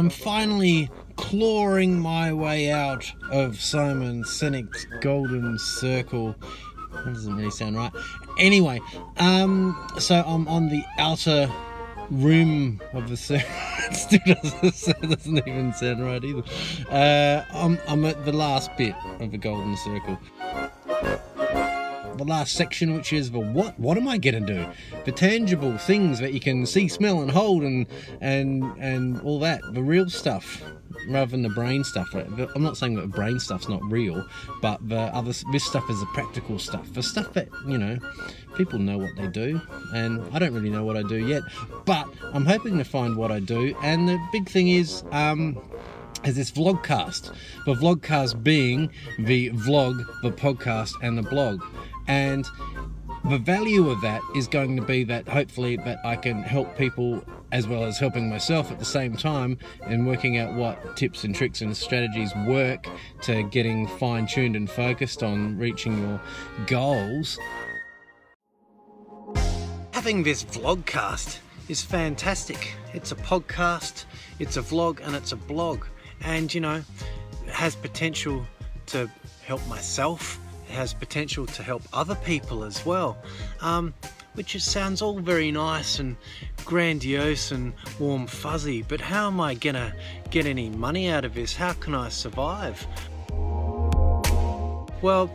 I'm finally clawing my way out of Simon Sinek's golden circle. That doesn't really sound right. Anyway, um, so I'm on the outer rim of the circle. still doesn't, doesn't even sound right either. Uh, I'm, I'm at the last bit of the golden circle the last section, which is the what? What am I gonna do? The tangible things that you can see, smell, and hold, and and and all that. The real stuff, rather than the brain stuff. I'm not saying that the brain stuff's not real, but the other this stuff is the practical stuff. The stuff that you know people know what they do, and I don't really know what I do yet. But I'm hoping to find what I do. And the big thing is. Um, is this vlogcast. The vlogcast being the vlog, the podcast, and the blog and the value of that is going to be that hopefully that I can help people as well as helping myself at the same time and working out what tips and tricks and strategies work to getting fine tuned and focused on reaching your goals. Having this vlogcast is fantastic. It's a podcast, it's a vlog, and it's a blog. And you know, has potential to help myself has potential to help other people as well. Um, which just sounds all very nice and grandiose and warm fuzzy, but how am I gonna get any money out of this? How can I survive? Well,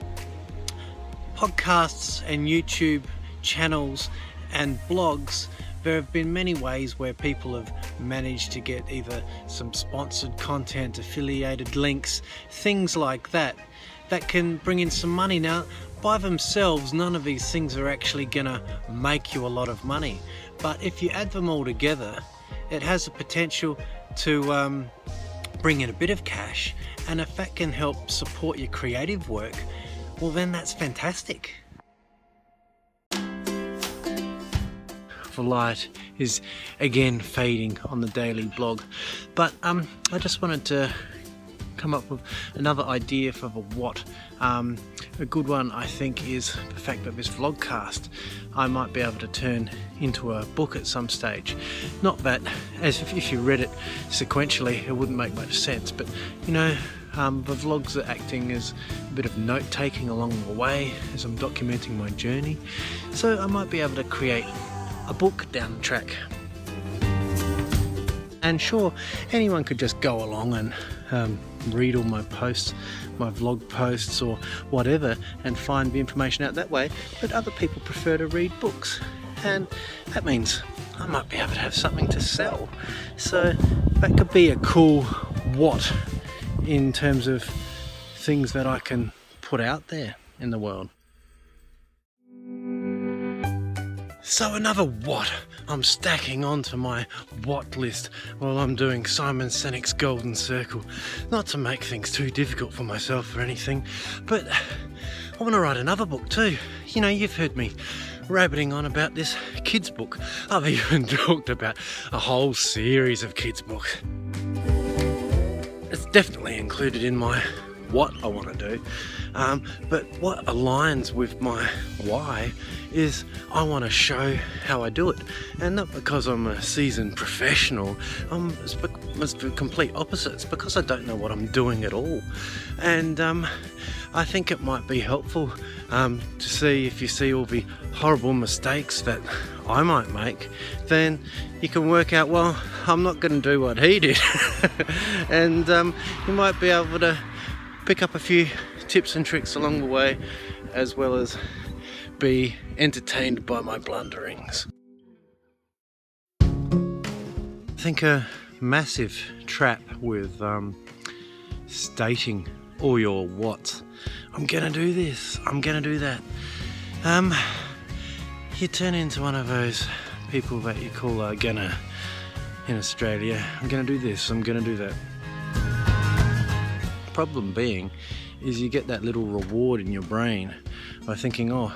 podcasts and YouTube channels and blogs there have been many ways where people have managed to get either some sponsored content, affiliated links, things like that that can bring in some money. Now, by themselves, none of these things are actually to make you a lot of money. But if you add them all together, it has the potential to um, bring in a bit of cash. And if that can help support your creative work, well, then that's fantastic. The light is again fading on the daily blog, but um, I just wanted to come up with another idea for the what. Um, a good one I think is the fact that this vlogcast I might be able to turn into a book at some stage. Not that as if, if you read it sequentially it wouldn't make much sense but you know um, the vlogs are acting as a bit of note taking along the way as I'm documenting my journey so I might be able to create a book down the track and sure anyone could just go along and um, read all my posts, my vlog posts or whatever and find the information out that way, but other people prefer to read books. And that means I might be able to have something to sell. So that could be a cool what in terms of things that I can put out there in the world. So another what I'm stacking onto my what list while I'm doing Simon Sinek's Golden Circle. Not to make things too difficult for myself or anything, but I want to write another book too. You know, you've heard me rabbiting on about this kids book. I've even talked about a whole series of kids books. It's definitely included in my what I want to do. Um, but what aligns with my why is I want to show how I do it. And not because I'm a seasoned professional, I'm, it's, it's the complete opposite. It's because I don't know what I'm doing at all. And um, I think it might be helpful um, to see if you see all the horrible mistakes that I might make, then you can work out, well, I'm not going to do what he did. and um, you might be able to pick up a few tips and tricks along the way, as well as be entertained by my blunderings. I think a massive trap with um, stating all your what. I'm gonna do this, I'm gonna do that. Um, you turn into one of those people that you call uh, gonna in Australia. I'm gonna do this, I'm gonna do that problem being is you get that little reward in your brain by thinking, oh,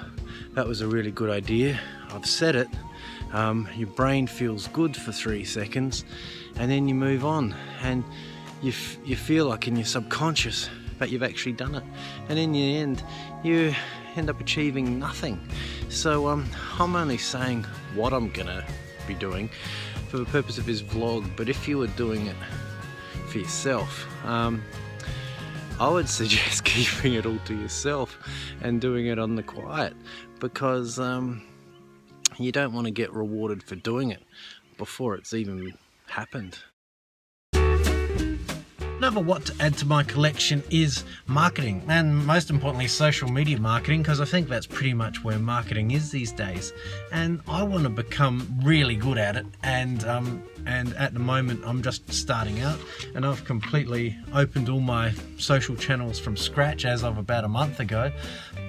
that was a really good idea. I've said it. Um, your brain feels good for three seconds, and then you move on, and you, you feel like in your subconscious that you've actually done it. And in the end, you end up achieving nothing. So um, I'm only saying what I'm gonna be doing for the purpose of this vlog, but if you were doing it for yourself. Um, I would suggest keeping it all to yourself and doing it on the quiet because um, you don't want to get rewarded for doing it before it's even happened. Another what to add to my collection is marketing, and most importantly, social media marketing, because I think that's pretty much where marketing is these days. And I want to become really good at it. And um, and at the moment, I'm just starting out, and I've completely opened all my social channels from scratch as of about a month ago,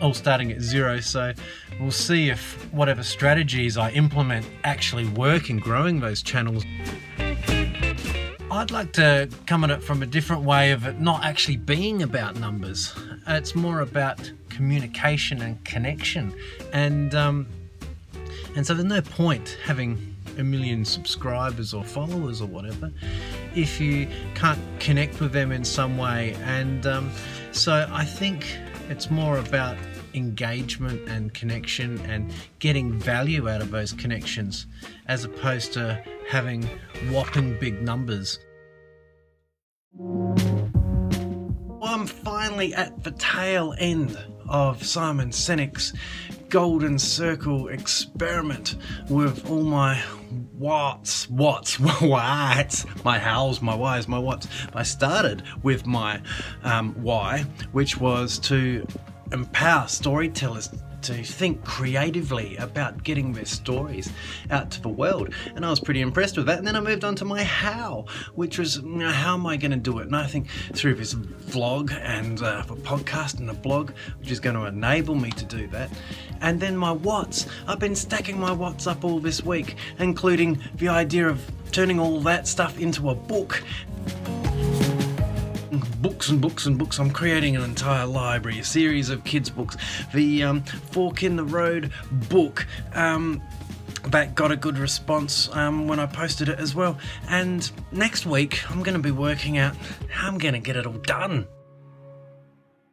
all starting at zero. So we'll see if whatever strategies I implement actually work in growing those channels. I'd like to come at it from a different way of it not actually being about numbers. It's more about communication and connection, and um, and so there's no point having a million subscribers or followers or whatever if you can't connect with them in some way. And um, so I think it's more about engagement and connection and getting value out of those connections as opposed to having whopping big numbers. I'm finally at the tail end of Simon Sinek's golden circle experiment with all my whats, whats, whats, my hows, my whys, my whats. I started with my um, why, which was to empower storytellers to think creatively about getting their stories out to the world. And I was pretty impressed with that. And then I moved on to my how, which was you know, how am I going to do it? And I think through this vlog and uh, a podcast and a blog, which is going to enable me to do that. And then my what's. I've been stacking my what's up all this week, including the idea of turning all that stuff into a book books and books and books. I'm creating an entire library, a series of kids' books. The um, Fork in the Road book. Um, that got a good response um, when I posted it as well. And next week, I'm going to be working out how I'm going to get it all done.